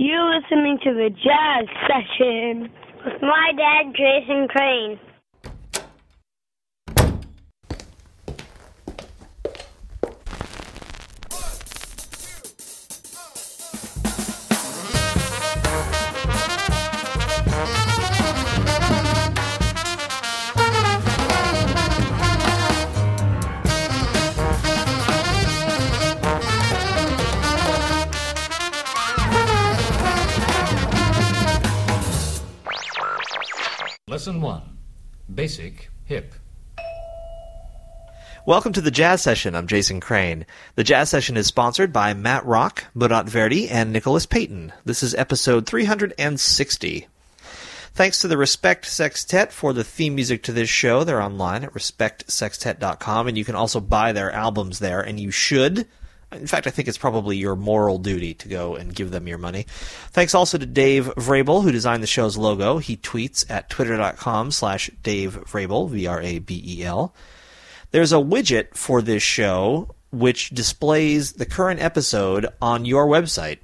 You're listening to the Jazz Session with my dad, Jason Crane. Lesson 1 Basic Hip. Welcome to the Jazz Session. I'm Jason Crane. The Jazz Session is sponsored by Matt Rock, Murat Verdi, and Nicholas Payton. This is episode 360. Thanks to the Respect Sextet for the theme music to this show. They're online at respectsextet.com, and you can also buy their albums there, and you should. In fact, I think it's probably your moral duty to go and give them your money. Thanks also to Dave Vrabel, who designed the show's logo. He tweets at twitter.com slash Dave Vrabel, V-R-A-B-E-L. There's a widget for this show which displays the current episode on your website.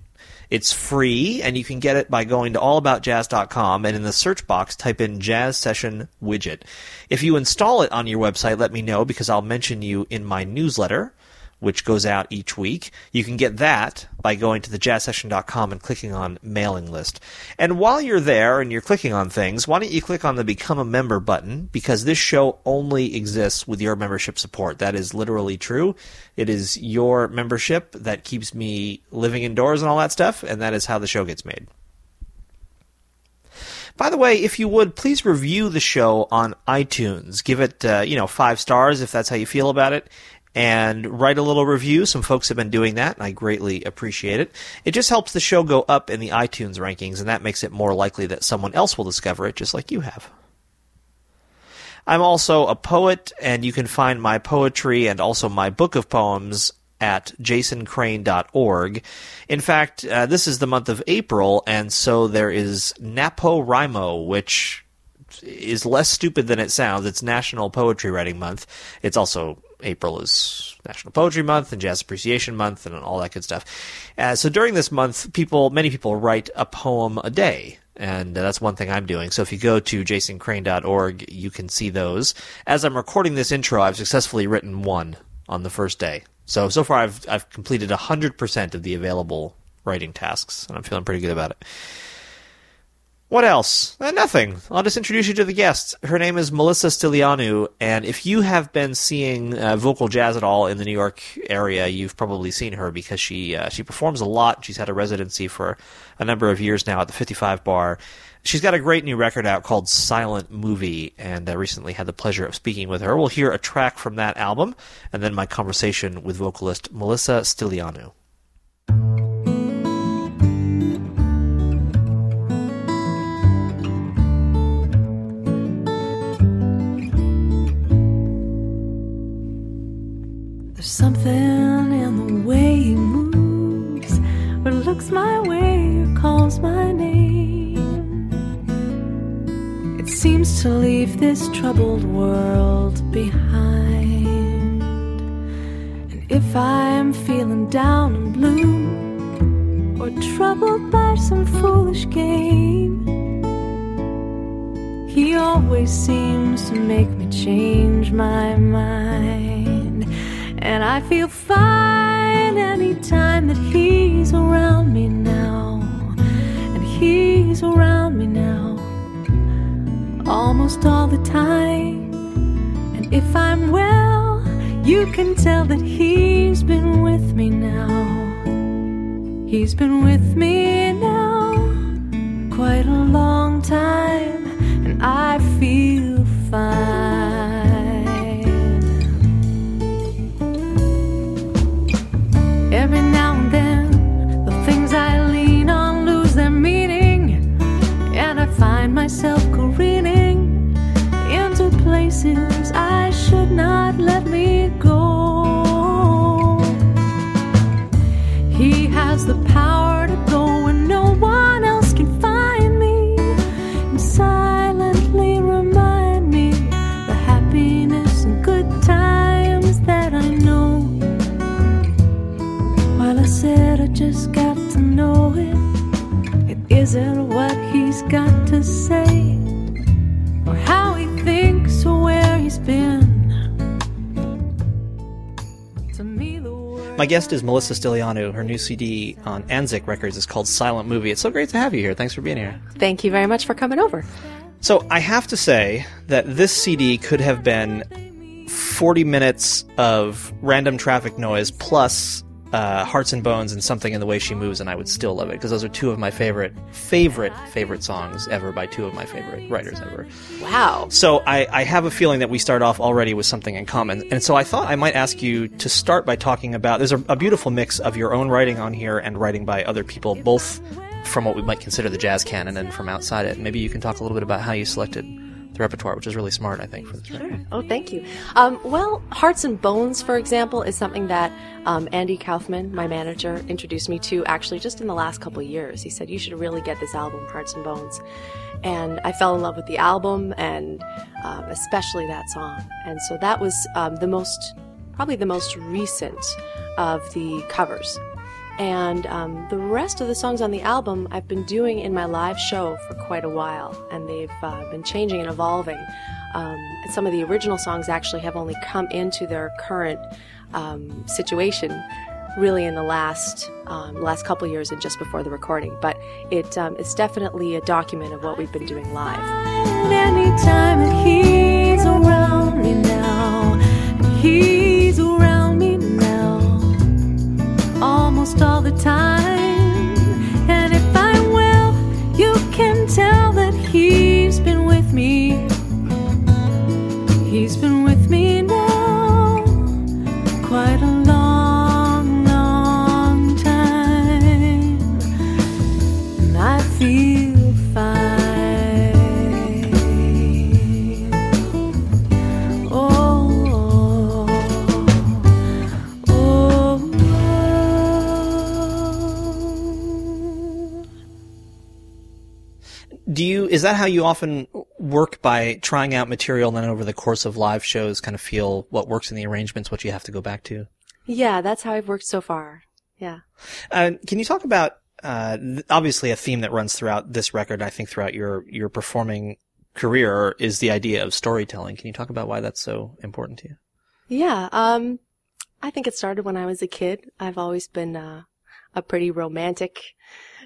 It's free, and you can get it by going to allaboutjazz.com and in the search box type in Jazz Session Widget. If you install it on your website, let me know because I'll mention you in my newsletter which goes out each week. You can get that by going to thejazzsession.com and clicking on mailing list. And while you're there and you're clicking on things, why don't you click on the become a member button because this show only exists with your membership support. That is literally true. It is your membership that keeps me living indoors and all that stuff, and that is how the show gets made. By the way, if you would, please review the show on iTunes. Give it, uh, you know, five stars if that's how you feel about it and write a little review. Some folks have been doing that, and I greatly appreciate it. It just helps the show go up in the iTunes rankings, and that makes it more likely that someone else will discover it just like you have. I'm also a poet, and you can find my poetry and also my book of poems at jasoncrane.org. In fact, uh, this is the month of April, and so there is NaPoWriMo, which is less stupid than it sounds. It's National Poetry Writing Month. It's also April is National Poetry Month and Jazz Appreciation Month and all that good stuff. Uh, so during this month, people, many people write a poem a day. And uh, that's one thing I'm doing. So if you go to jasoncrane.org, you can see those. As I'm recording this intro, I've successfully written one on the first day. So, so far I've, I've completed 100% of the available writing tasks, and I'm feeling pretty good about it. What else? Uh, nothing. I'll just introduce you to the guest. Her name is Melissa Stylianou, and if you have been seeing uh, vocal jazz at all in the New York area, you've probably seen her because she uh, she performs a lot. She's had a residency for a number of years now at the 55 Bar. She's got a great new record out called Silent Movie, and I recently had the pleasure of speaking with her. We'll hear a track from that album, and then my conversation with vocalist Melissa Stylianou. There's something in the way he moves, or looks my way, or calls my name. It seems to leave this troubled world behind. And if I'm feeling down and blue, or troubled by some foolish game, he always seems to make me change my mind. And I feel fine anytime that he's around me now. And he's around me now. Almost all the time. And if I'm well, you can tell that he's been with me now. He's been with me now quite a long time. And I feel fine. Myself careening into places I should not let me go. He has the power say, or how he thinks, or where he's been. To me, the My guest is Melissa Stylianou. Her new CD on Anzic Records is called Silent Movie. It's so great to have you here. Thanks for being here. Thank you very much for coming over. So I have to say that this CD could have been 40 minutes of random traffic noise plus uh, Hearts and Bones and Something in the Way She Moves, and I would still love it because those are two of my favorite, favorite, favorite songs ever by two of my favorite writers ever. Wow. So I, I have a feeling that we start off already with something in common. And so I thought I might ask you to start by talking about there's a, a beautiful mix of your own writing on here and writing by other people, both from what we might consider the jazz canon and from outside it. Maybe you can talk a little bit about how you selected the repertoire, which is really smart, I think, for this record. Oh, thank you. Um, well, Hearts and Bones, for example, is something that um, Andy Kaufman, my manager, introduced me to actually just in the last couple years. He said, You should really get this album, Hearts and Bones. And I fell in love with the album and um, especially that song. And so that was um, the most, probably the most recent of the covers. And um, the rest of the songs on the album I've been doing in my live show for quite a while, and they've uh, been changing and evolving. Um, and some of the original songs actually have only come into their current um, situation really in the last um, last couple years and just before the recording. But it, um, it's definitely a document of what we've been doing live. Anytime he's around me now, almost all the time. And if I will, you can tell that he's been with me. He's been you, is that how you often work by trying out material and then over the course of live shows kind of feel what works in the arrangements, what you have to go back to? Yeah, that's how I've worked so far. Yeah. Uh, can you talk about uh, obviously a theme that runs throughout this record? I think throughout your your performing career is the idea of storytelling. Can you talk about why that's so important to you? Yeah, um, I think it started when I was a kid. I've always been uh, a pretty romantic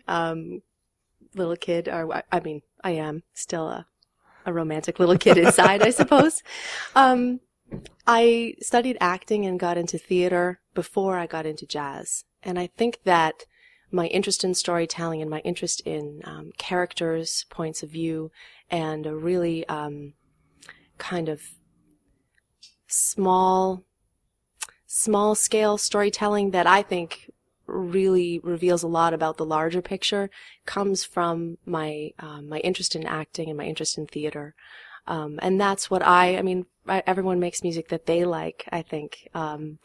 um, little kid, or I mean, I am still a, a romantic little kid inside, I suppose. Um, I studied acting and got into theater before I got into jazz, and I think that my interest in storytelling and my interest in um, characters, points of view, and a really um, kind of small small scale storytelling that I think really reveals a lot about the larger picture comes from my um, my interest in acting and my interest in theater. Um, and that's what I, I mean, I, everyone makes music that they like, I think. Um,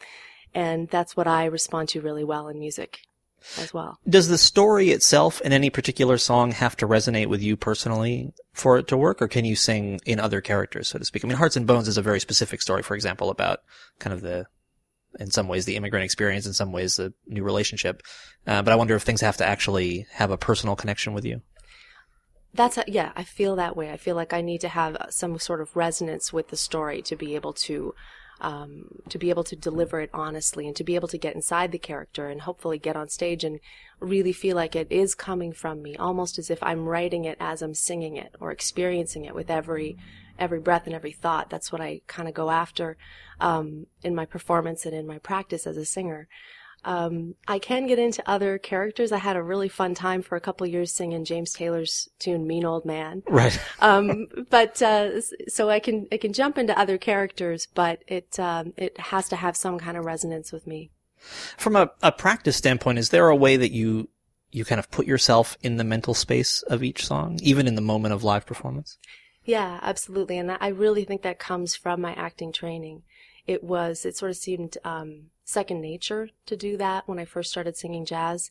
and that's what I respond to really well in music as well. Does the story itself in any particular song have to resonate with you personally for it to work, or can you sing in other characters, so to speak? I mean, Hearts and Bones is a very specific story, for example, about kind of the, in some ways, the immigrant experience, in some ways, the new relationship. Uh, but I wonder if things have to actually have a personal connection with you. That's a, yeah, I feel that way. I feel like I need to have some sort of resonance with the story to be able to um, to be able to deliver it honestly and to be able to get inside the character and hopefully get on stage and really feel like it is coming from me, almost as if I'm writing it as I'm singing it or experiencing it with every every breath and every thought. That's what I kind of go after um, in my performance and in my practice as a singer. Um, I can get into other characters. I had a really fun time for a couple years singing James Taylor's tune "Mean Old Man." Right. um, but uh, so I can I can jump into other characters, but it um, it has to have some kind of resonance with me. From a, a practice standpoint, is there a way that you you kind of put yourself in the mental space of each song, even in the moment of live performance? Yeah, absolutely, and I really think that comes from my acting training. It was it sort of seemed um, second nature to do that when I first started singing jazz,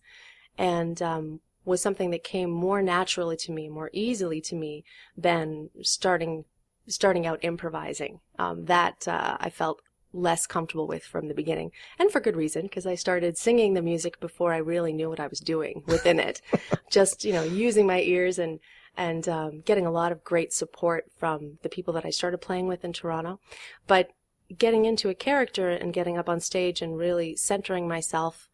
and um, was something that came more naturally to me, more easily to me than starting starting out improvising. Um, that uh, I felt less comfortable with from the beginning, and for good reason, because I started singing the music before I really knew what I was doing within it. Just you know, using my ears and and um, getting a lot of great support from the people that I started playing with in Toronto, but getting into a character and getting up on stage and really centering myself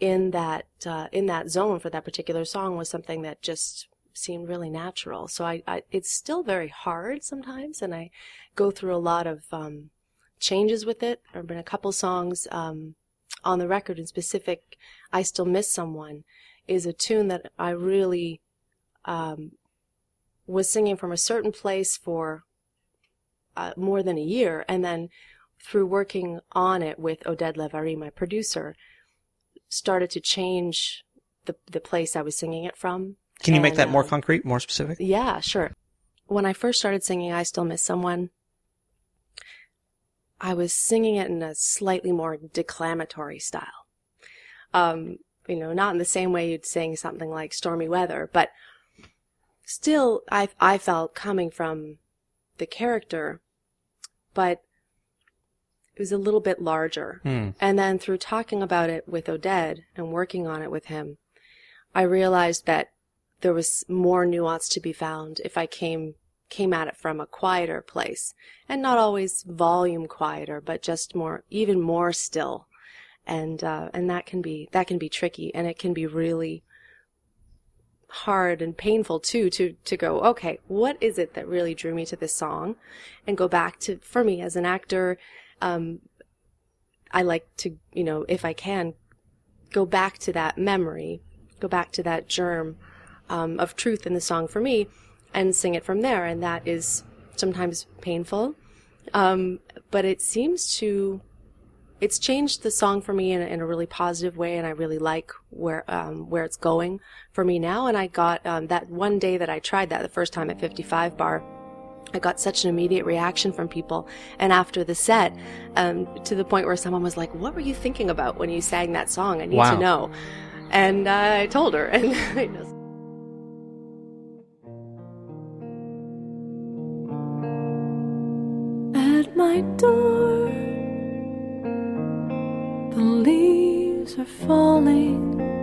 in that uh, in that zone for that particular song was something that just seemed really natural. So I, I it's still very hard sometimes, and I go through a lot of um, changes with it. There have been a couple songs um, on the record in specific. I still miss someone is a tune that I really um, was singing from a certain place for uh, more than a year, and then through working on it with Oded Lev-Ari, my producer, started to change the the place I was singing it from. Can you make that more uh, concrete, more specific? Yeah, sure. When I first started singing I Still Miss Someone, I was singing it in a slightly more declamatory style. Um, you know, not in the same way you'd sing something like Stormy Weather, but still I I felt coming from the character, but it was a little bit larger. Hmm. And then through talking about it with Oded and working on it with him, I realized that there was more nuance to be found if I came came at it from a quieter place and not always volume quieter but just more even more still and uh, and that can be that can be tricky and it can be really hard and painful too to to go okay what is it that really drew me to this song and go back to for me as an actor um, I like to you know if I can go back to that memory go back to that germ um, of truth in the song for me and sing it from there. And that is sometimes painful. Um, but it seems to, it's changed the song for me in, a- in a really positive way. And I really like where, um, where it's going for me now. And I got, um, that one day that I tried that the first time at 55 bar. I got such an immediate reaction from people. And after the set, um, to the point where someone was like, What were you thinking about when you sang that song? I need Wow. to know. And uh, I told her. And I just At my door, are falling.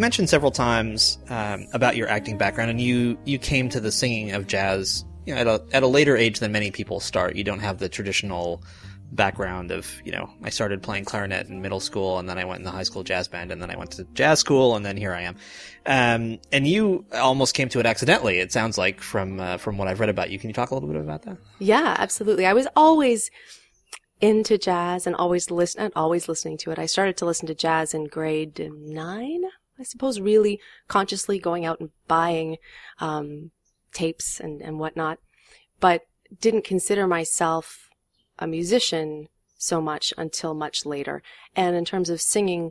Mentioned several times um, about your acting background, and you you came to the singing of jazz you know, at a at a later age than many people start. You don't have the traditional background of you know I started playing clarinet in middle school, and then I went in the high school jazz band, and then I went to jazz school, and then here I am. Um, and you almost came to it accidentally. It sounds like from uh, from what I've read about you. Can you talk a little bit about that? Yeah, absolutely. I was always into jazz and always listen, always listening to it. I started to listen to jazz in grade nine, I suppose, really consciously going out and buying, um, tapes and, and whatnot, but didn't consider myself a musician so much until much later. And in terms of singing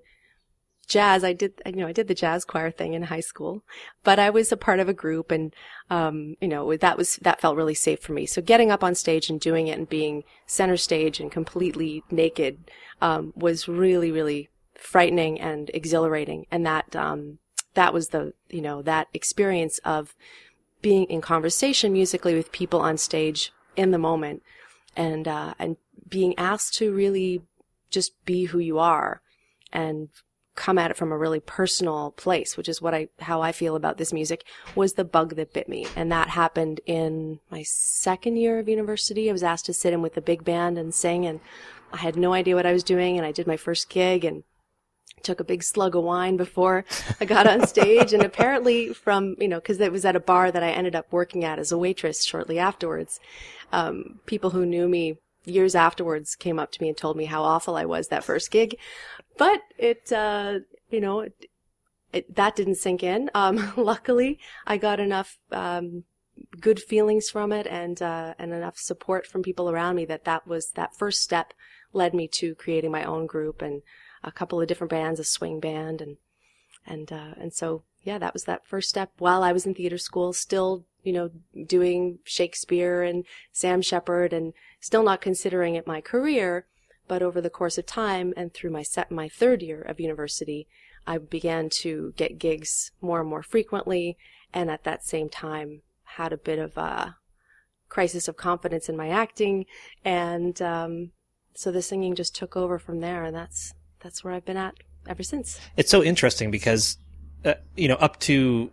jazz, I did, you know, I did the jazz choir thing in high school, but I was a part of a group and, um, you know, that was, that felt really safe for me. So getting up on stage and doing it and being center stage and completely naked, um, was really, really frightening and exhilarating. And that, um, that was the, you know, that experience of being in conversation musically with people on stage in the moment and uh, and being asked to really just be who you are and come at it from a really personal place, which is what I how I feel about this music, was the bug that bit me. And that happened in my second year of university. I was asked to sit in with the big band and sing and I had no idea what I was doing and I did my first gig and took a big slug of wine before I got on stage and apparently from, you know, cause it was at a bar that I ended up working at as a waitress shortly afterwards. Um, people who knew me years afterwards came up to me and told me how awful I was that first gig. But it, uh, you know, it, it, that didn't sink in. Um, luckily, I got enough um, good feelings from it and uh, and enough support from people around me that that was that first step led me to creating my own group and a couple of different bands, a swing band, and and uh, and so yeah, that was that first step. While I was in theater school, still you know doing Shakespeare and Sam Shepard, and still not considering it my career. But over the course of time and through my set, my third year of university, I began to get gigs more and more frequently, and at that same time had a bit of a crisis of confidence in my acting, and um, so the singing just took over from there, and that's that's where I've been at ever since. It's so interesting because, uh, you know, up to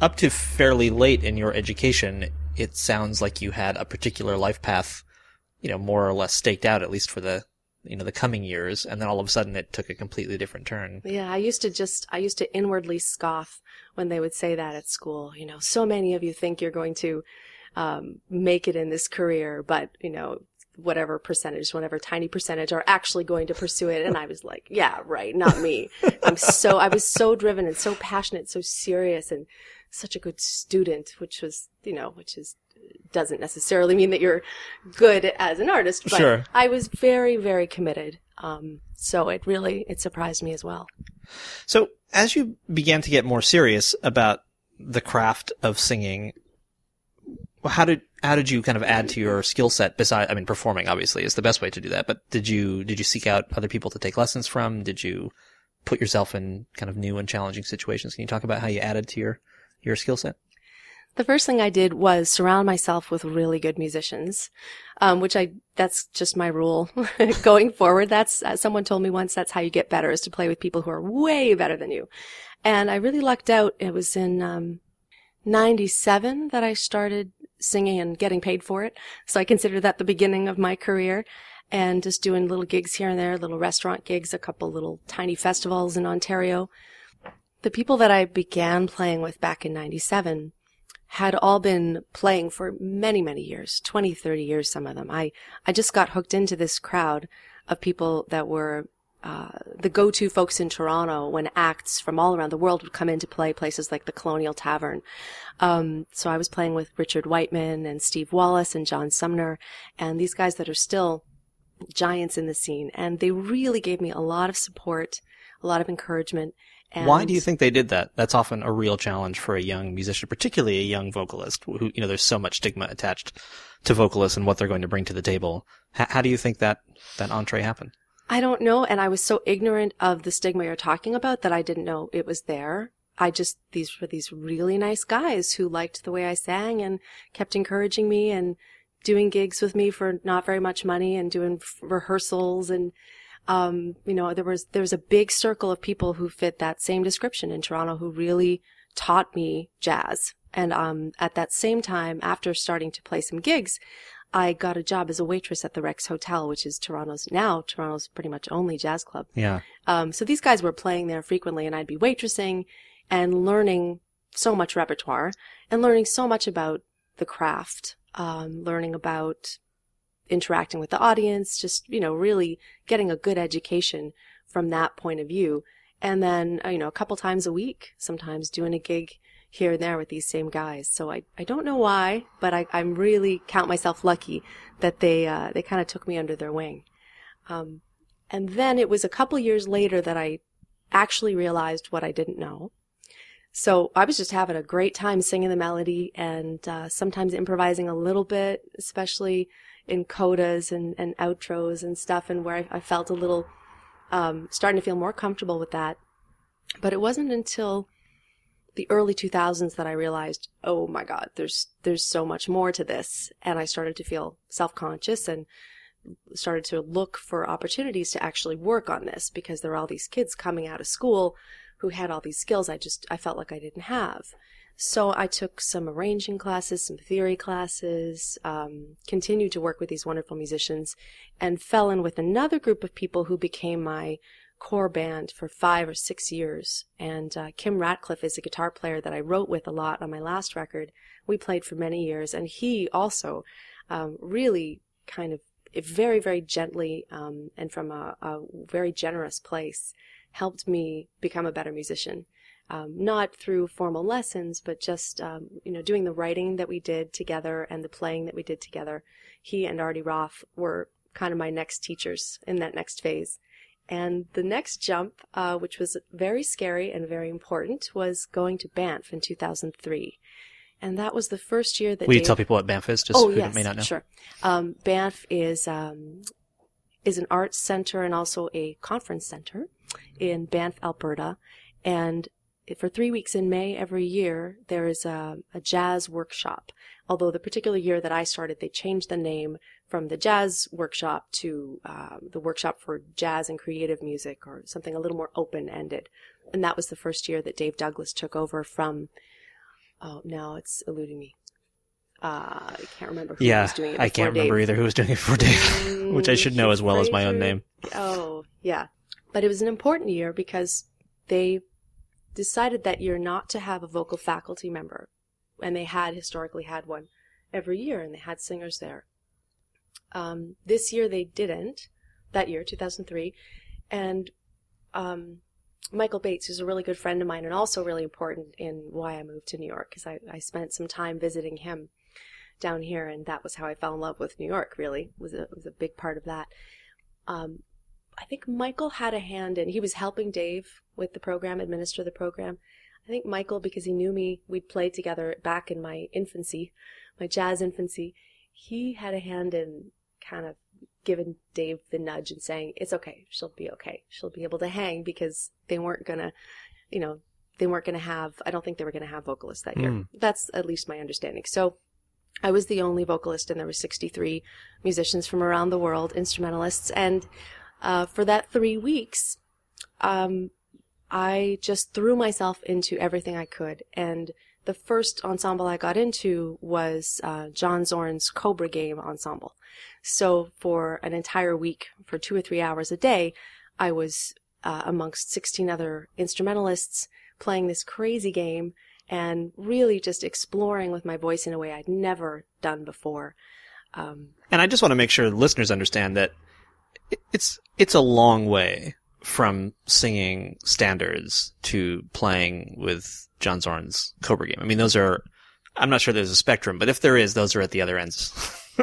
up to fairly late in your education, it sounds like you had a particular life path, you know, more or less staked out, at least for the you know the coming years and then all of a sudden it took a completely different turn yeah i used to just i used to inwardly scoff when they would say that at school you know so many of you think you're going to um, make it in this career but you know whatever percentage whatever tiny percentage are actually going to pursue it and i was like yeah right not me i'm so i was so driven and so passionate so serious and such a good student which was you know which is doesn't necessarily mean that you're good as an artist, but Sure. I was very, very committed. Um, so it really, it surprised me as well. so as you began to get more serious about the craft of singing how did how did you kind of add to your skill set besides i mean performing obviously is the best way to do that but did you did you seek out other people to take lessons from did you put yourself in kind of new and challenging situations can you talk about how you added to your your skill set The first thing I did was surround myself with really good musicians, um, which I, that's just my rule going forward. That's, uh, someone told me once that's how you get better is to play with people who are way better than you. And I really lucked out. It was in, um, 97 that I started singing and getting paid for it. So I consider that the beginning of my career and just doing little gigs here and there, little restaurant gigs, a couple little tiny festivals in Ontario. The people that I began playing with back in 97 had all been playing for many, many years, 20, 30 years, some of them. I, I just got hooked into this crowd of people that were uh, the go-to folks in Toronto when acts from all around the world would come in to play places like the Colonial Tavern. Um, so I was playing with Richard Whiteman and Steve Wallace and John Sumner and these guys that are still giants in the scene. And they really gave me a lot of support, a lot of encouragement. And why do you think they did that that's often a real challenge for a young musician particularly a young vocalist who you know there's so much stigma attached to vocalists and what they're going to bring to the table H- how do you think that that entree happened I don't know. And I was so ignorant of the stigma you're talking about that I didn't know it was there. I just, these were these really nice guys who liked the way I sang and kept encouraging me and doing gigs with me for not very much money and doing rehearsals. And, um, you know, there was, there was a big circle of people who fit that same description in Toronto who really taught me jazz. And, um, at that same time, after starting to play some gigs, I got a job as a waitress at the Rex Hotel, which is Toronto's now Toronto's pretty much only jazz club. yeah Um, so these guys were playing there frequently, and I'd be waitressing and learning so much repertoire and learning so much about the craft, um, learning about interacting with the audience, just you know, really getting a good education from that point of view. And then uh, you know, a couple times a week, sometimes doing a gig here and there with these same guys. So I, I don't know why, but I, I'm really count myself lucky that they uh, they kind of took me under their wing. Um, and then it was a couple years later that I actually realized what I didn't know. So I was just having a great time singing the melody and uh, sometimes improvising a little bit, especially in codas and, and outros and stuff, and where I, I felt a little um, starting to feel more comfortable with that. But it wasn't until the early 2000s that I realized, oh my God, there's there's so much more to this, and I started to feel self-conscious and started to look for opportunities to actually work on this because there were all these kids coming out of school who had all these skills I just I felt like I didn't have. So I took some arranging classes, some theory classes, um, continued to work with these wonderful musicians, and fell in with another group of people who became my core band for five or six years. And uh, Kim Ratcliffe is a guitar player that I wrote with a lot on my last record. We played for many years, and he also um, really kind of very, very gently um, and from a, a, very generous place helped me become a better musician. Um, not through formal lessons, but just um, you know doing the writing that we did together and the playing that we did together. He and Artie Roth were kind of my next teachers in that next phase. And the next jump, uh, which was very scary and very important, was going to Banff in 2003. And that was the first year that. Will Dave... you tell people what Banff is, just oh, who yes, may not know? Sure. Um, Banff is um, is an arts center and also a conference center in Banff, Alberta. And for three weeks in May every year, there is a, a, jazz workshop. Although the particular year that I started, they changed the name from the jazz workshop to um, the workshop for jazz and creative music or something a little more open ended. And that was the first year that Dave Douglas took over from, oh, now it's eluding me. Uh, I can't remember who yeah, was doing it I can't Dave. remember either who was doing it for Dave, which I should know as well as my own name. Oh, yeah. But it was an important year because they decided that year not to have a vocal faculty member. And they had historically had one every year, and they had singers there. Um, this year they didn't, that year, 2003. And um, Michael Bates, who's a really good friend of mine and also really important in why I moved to New York, because I, I spent some time visiting him down here, and that was how I fell in love with New York. Really, was a was a big part of that. Um, I think Michael had a hand in. He was helping Dave with the program, administer the program. I think Michael, because he knew me, we'd played together back in my infancy, my jazz infancy. He had a hand in kind of giving Dave the nudge and saying, "It's okay. She'll be okay. She'll be able to hang," because they weren't gonna, you know, they weren't gonna have. I don't think they were gonna have vocalists that year. Mm. That's at least my understanding. So. I was the only vocalist, and there were 63 musicians from around the world, instrumentalists, and uh, for that three weeks, um, I just threw myself into everything I could. And the first ensemble I got into was uh, John Zorn's Cobra Game ensemble. So for an entire week, for two or three hours a day, I was uh, amongst 16 other instrumentalists playing this crazy game and really just exploring with my voice in a way I'd never done before. Um, and I just want to make sure listeners understand that it's it's a long way from singing standards to playing with John Zorn's Cobra Game. I mean, those are. I'm not sure there's a spectrum, but if there is, those are at the other ends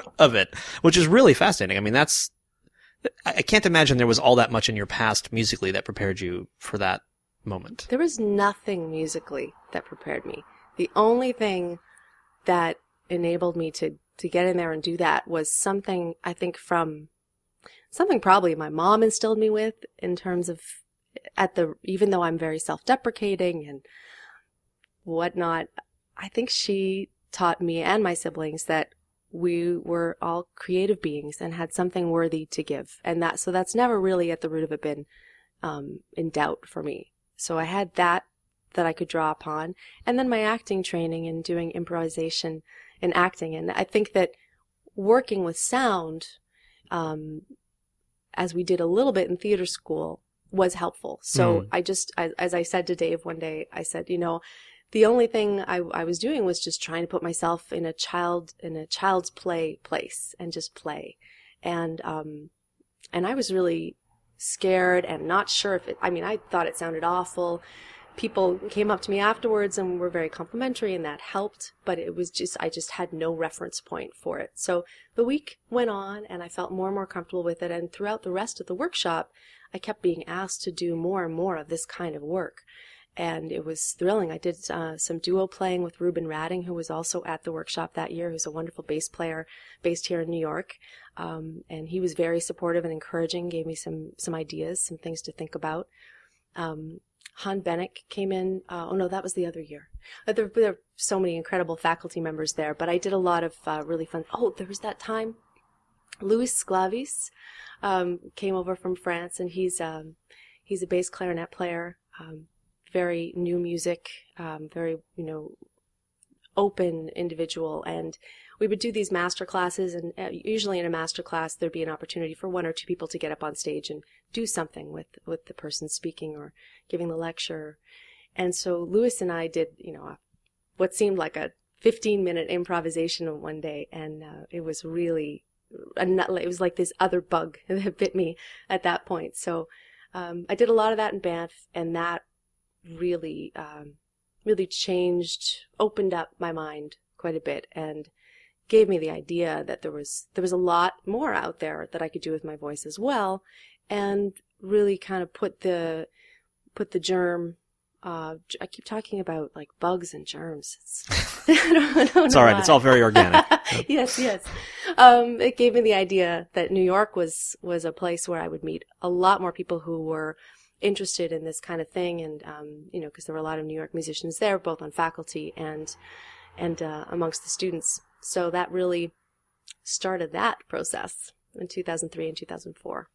of it, which is really fascinating. I mean, that's. I can't imagine there was all that much in your past musically that prepared you for that moment. There was nothing musically that prepared me. The only thing that enabled me to to get in there and do that was something I think from something probably my mom instilled me with in terms of at the even though I'm very self-deprecating and whatnot, I think she taught me and my siblings that we were all creative beings and had something worthy to give, and that so that's never really at the root of it been um, in doubt for me. So I had that that I could draw upon, and then my acting training and doing improvisation and acting, and I think that working with sound um, as we did a little bit in theater school, was helpful. So mm. I just, I, as I said to Dave one day, I said, you know, the only thing I, I was doing was just trying to put myself in a child, in a child's play place and just play. And, um, and I was really scared and not sure if it, I mean, I thought it sounded awful people came up to me afterwards and were very complimentary and that helped but it was just i just had no reference point for it so the week went on and i felt more and more comfortable with it and throughout the rest of the workshop i kept being asked to do more and more of this kind of work and it was thrilling. I did uh, some duo playing with Ruben Radding, who was also at the workshop that year, who's a wonderful bass player based here in New York. Um, and he was very supportive and encouraging, gave me some some ideas, some things to think about. Um, Han Bennink came in. Uh, oh no, that was the other year. Uh, there, there, are so many incredible faculty members there, but I did a lot of uh, really fun. Oh, there was that time. Louis Sclavis um, came over from France, and he's um, he's a bass clarinet player. Um, very new music, um, very you know open individual, and we would do these master classes, and uh, usually in a master class there'd be an opportunity for one or two people to get up on stage and do something with with the person speaking or giving the lecture. And so lewis and I did, you know, what seemed like a 15 minute improvisation one day, and uh, it was really it was like this other bug that bit me at that point. So um, I did a lot of that in Banff, and that really um, really changed, opened up my mind quite a bit, and gave me the idea that there was there was a lot more out there that I could do with my voice as well, and really kind of put the put the germ. Uh, I keep talking about like bugs and germs. It's, I don't, I don't it's all right. Why. It's all very organic. yes, yes. Um, it gave me the idea that New York was was a place where I would meet a lot more people who were interested in this kind of thing, and um, you know, because there were a lot of New York musicians there, both on faculty and and uh, amongst the students. So that really started that process in 2003 and 2004.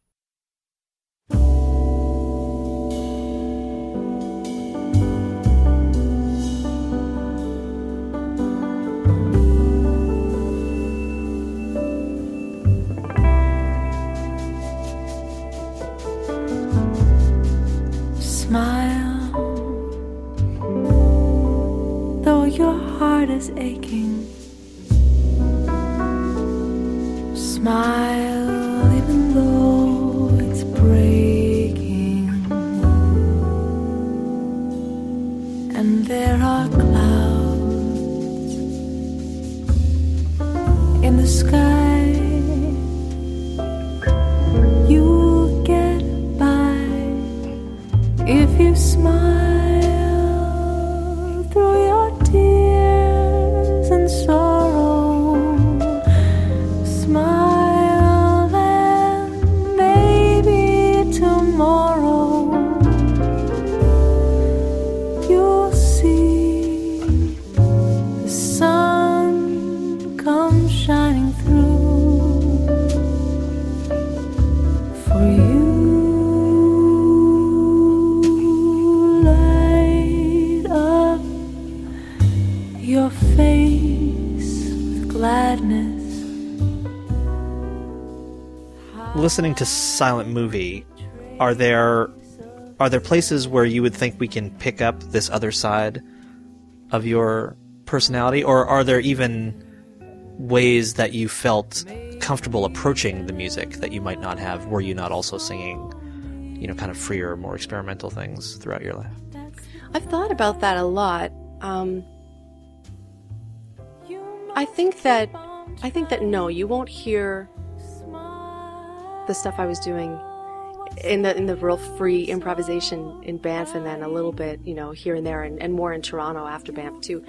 Heart is aching. Smile, Listening to silent movie, are there are there places where you would think we can pick up this other side of your personality, or are there even ways that you felt comfortable approaching the music that you might not have were you not also singing, you know, kind of freer, more experimental things throughout your life? I've thought about that a lot. Um, I think that I think that no, you won't hear the stuff I was doing in the in the real free improvisation in Banff, and then a little bit, you know, here and there, and, and more in Toronto after Banff too.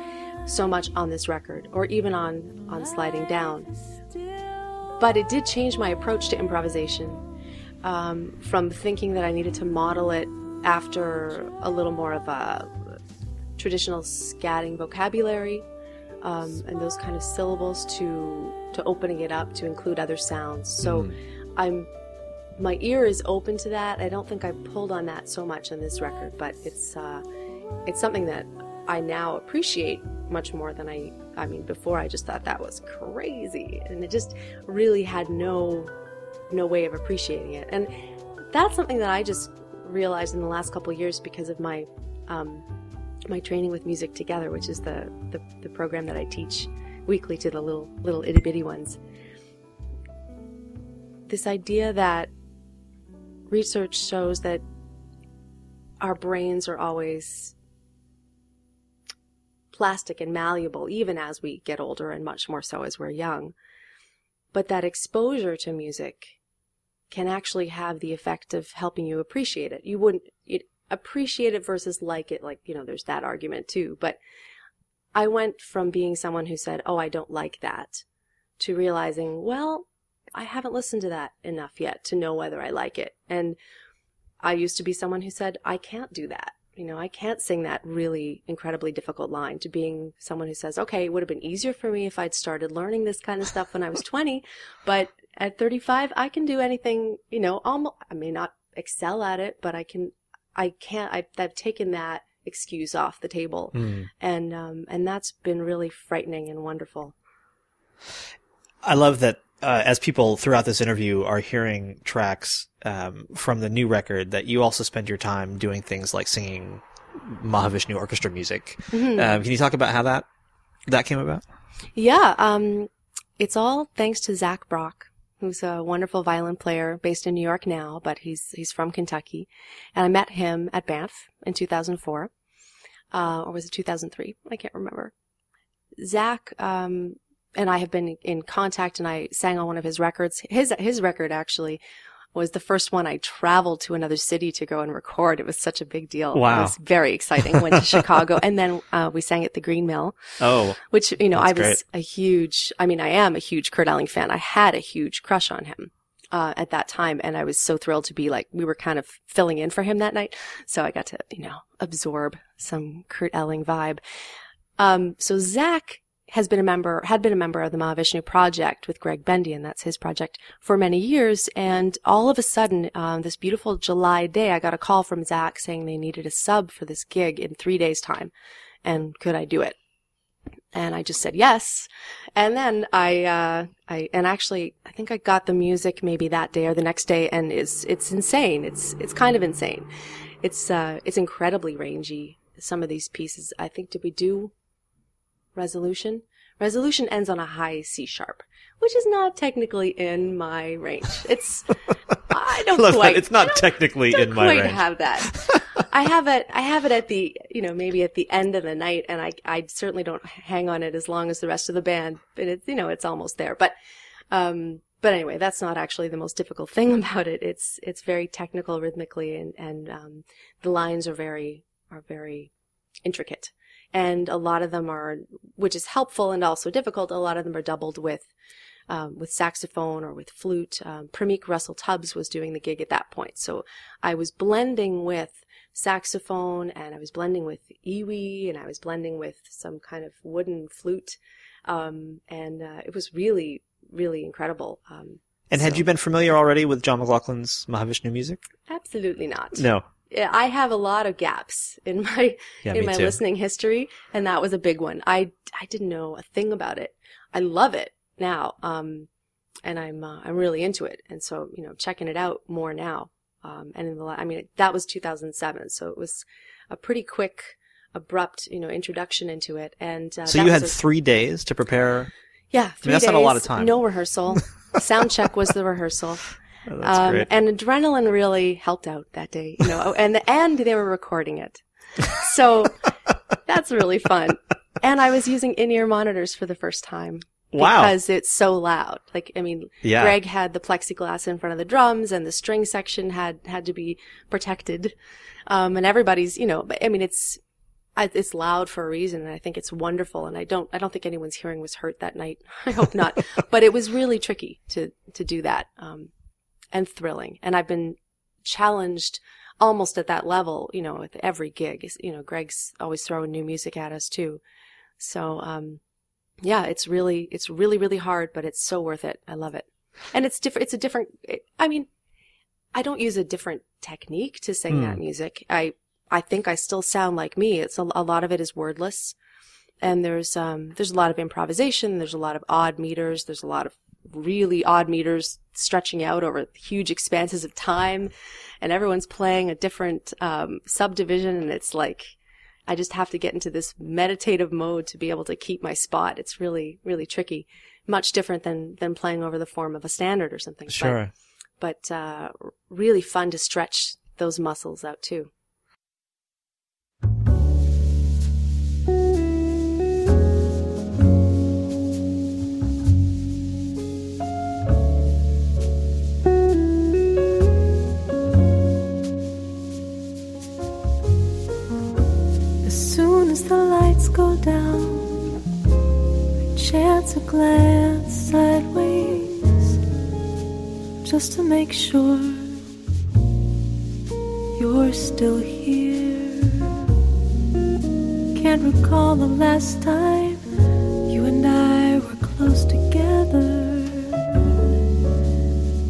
So much on this record, or even on on Sliding Down. But it did change my approach to improvisation um, from thinking that I needed to model it after a little more of a traditional scatting vocabulary um, and those kind of syllables to to opening it up to include other sounds. So I'm my ear is open to that. I don't think I pulled on that so much on this record, but it's uh, it's something that I now appreciate much more than I. I mean, before I just thought that was crazy, and it just really had no no way of appreciating it. And that's something that I just realized in the last couple years because of my um, my training with Music Together, which is the, the the program that I teach weekly to the little little itty bitty ones. This idea that research shows that our brains are always plastic and malleable, even as we get older, and much more so as we're young. But that exposure to music can actually have the effect of helping you appreciate it. You wouldn't appreciate it versus like it, like, you know, there's that argument too. But I went from being someone who said, oh, I don't like that, to realizing, well, I haven't listened to that enough yet to know whether I like it. And I used to be someone who said, I can't do that. You know, I can't sing that really incredibly difficult line to being someone who says, okay, it would have been easier for me if I'd started learning this kind of stuff when I was 20, but at 35, I can do anything, you know, almost, I may not excel at it, but I can, I can't, I've, I've taken that excuse off the table. And, um, and that's been really frightening and wonderful. I love that uh, as people throughout this interview are hearing tracks um, from the new record, that you also spend your time doing things like singing Mahavishnu orchestra music. Mm-hmm. Um, can you talk about how that that came about? Yeah, um, it's all thanks to Zach Brock, who's a wonderful violin player based in New York now, but he's he's from Kentucky, and I met him at Banff in 2004, uh, or was it 2003? I can't remember. Zach um, and I have been in contact, and I sang on one of his records. His his record actually was the first one I traveled to another city to go and record. It was such a big deal. Wow. It was very exciting. Went to Chicago, and then uh, we sang at the Green Mill Oh, which you know I was great. a huge I mean I am a huge Kurt Elling fan. I had a huge crush on him uh, at that time, and I was so thrilled to be like we were kind of filling in for him that night, so I got to you know absorb some Kurt Elling vibe. Um, so Zach has been a member had been a member of the Mahavishnu project with Greg Bendian, and that's his project for many years. And all of a sudden, um, this beautiful July day, I got a call from Zach saying they needed a sub for this gig in three days' time, and could I do it? and I just said yes. And then I, uh, I, and actually, I think I got the music maybe that day or the next day, and it's, it's insane. It's, it's kind of insane. It's, uh, it's incredibly rangy. Some of these pieces, I think, did we do resolution? Resolution ends on a high C sharp, which is not technically in my range. It's, I don't love quite. that. It's not technically in my range. have that. I have it. I have it at the, you know, maybe at the end of the night, and I, I certainly don't hang on it as long as the rest of the band. But it's, you know, it's almost there. But, um, but anyway, that's not actually the most difficult thing about it. It's, it's very technical rhythmically, and and um, the lines are very, are very intricate, and a lot of them are, which is helpful and also difficult. A lot of them are doubled with um, with saxophone or with flute. Um, Premik Russell Tubbs was doing the gig at that point. So I was blending with saxophone and I was blending with EWI and I was blending with some kind of wooden flute. Um, and uh, it was really, really incredible. Um, And had you been familiar already with John McLaughlin's Mahavishnu music? Absolutely not. No. I have a lot of gaps in my Yeah, in my too. listening history, and that was a big one. I I didn't know a thing about it. I love it now, um, and I'm uh, I'm really into it, and so you know checking it out more now. Um, and in the I mean that was 2007, so it was a pretty quick, abrupt you know introduction into it. And uh, So you had a- three days to prepare. yeah, three that's not a lot of time. No rehearsal. Sound check was the rehearsal. Oh, Um, and adrenaline really helped out that day, you know, and the and they were recording it, so that's really fun. And I was using in-ear monitors for the first time Wow. because it's so loud. Like, I mean, Yeah. Greg had the plexiglass in front of the drums, and the string section had had to be protected. Um, and everybody's, you know, but, I mean, it's it's loud for a reason, and I think it's wonderful. And I don't I don't think anyone's hearing was hurt that night. I hope not. but it was really tricky to to do that, um, and thrilling. And I've been challenged almost at that level, you know, with every gig. You know, Greg's always throwing new music at us too. So, um, yeah, it's really, it's really, really hard, but it's so worth it. I love it. And it's different, it's a different, it, I mean, I don't use a different technique to sing that music. I, I think I still sound like me. It's a, a lot of it is wordless. And there's, um, there's a lot of improvisation. There's a lot of odd meters. There's a lot of really odd meters stretching out over huge expanses of time. And everyone's playing a different, um, subdivision. And it's like, I just have to get into this meditative mode to be able to keep my spot. It's really, really tricky. Much different than, than playing over the form of a standard or something. But- Sure. But, uh, really fun to stretch those muscles out too. Go down, I chance a glance sideways just to make sure you're still here. can't recall the last time you and I were close together.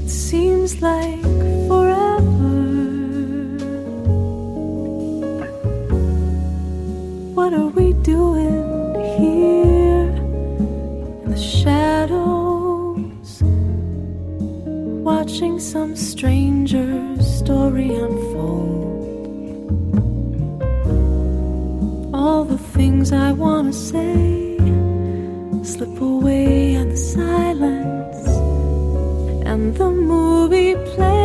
It seems like Watching some stranger's story unfold. All the things I wanna say slip away in the silence, and the movie plays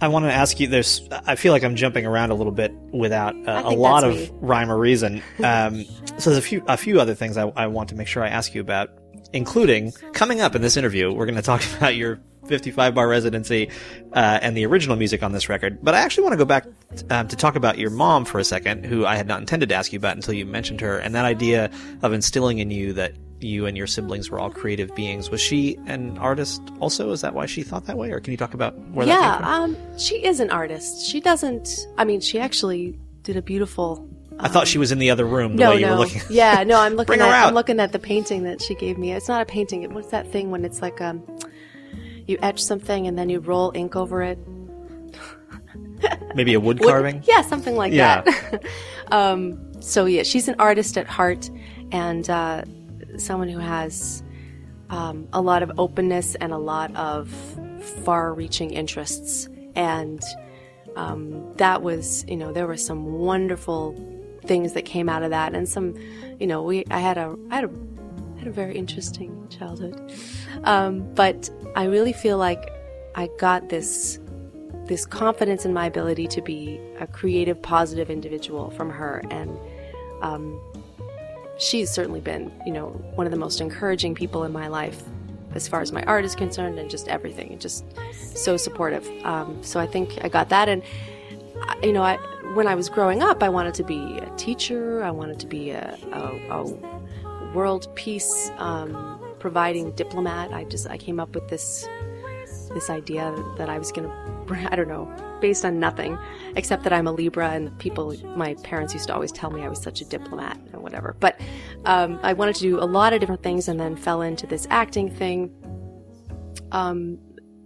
I want to ask you. There's. I feel like I'm jumping around a little bit without uh, a lot of me. rhyme or reason. Um, so there's a few a few other things I, I want to make sure I ask you about, including coming up in this interview. We're going to talk about your 55 bar residency uh, and the original music on this record. But I actually want to go back um, to talk about your mom for a second, who I had not intended to ask you about until you mentioned her, and that idea of instilling in you that you and your siblings were all creative beings. Was she an artist also? Is that why she thought that way, or can you talk about where that yeah, came from? um, she is an artist. She doesn't. I mean, she actually did a beautiful. I thought she was in the other room the no, way you no. were looking. yeah, no. I'm looking Bring her at. out. I'm looking at the painting that she gave me. It's not a painting. It- What's that thing when it's like um, you etch something and then you roll ink over it? Maybe a wood Wood- carving. Yeah, something like Yeah. that. um, so yeah, she's an artist at heart and uh, someone who has um, a lot of openness and a lot of far-reaching interests. And um, that was, you know, there were some wonderful things that came out of that, and some, you know, we I had a I had a had a very interesting childhood, um, but I really feel like I got this this confidence in my ability to be a creative, positive individual from her, and um, she's certainly been, you know, one of the most encouraging people in my life as far as my art is concerned, and just everything, just so supportive. Um, so I think I got that, and you know, I, when I was growing up, I wanted to be a teacher. I wanted to be a, a, a world peace um, providing diplomat. I just I came up with this this idea that I was going to, I don't know, based on nothing, except that I'm a Libra and people, my parents used to always tell me I was such a diplomat or whatever. But um, I wanted to do a lot of different things and then fell into this acting thing. Um,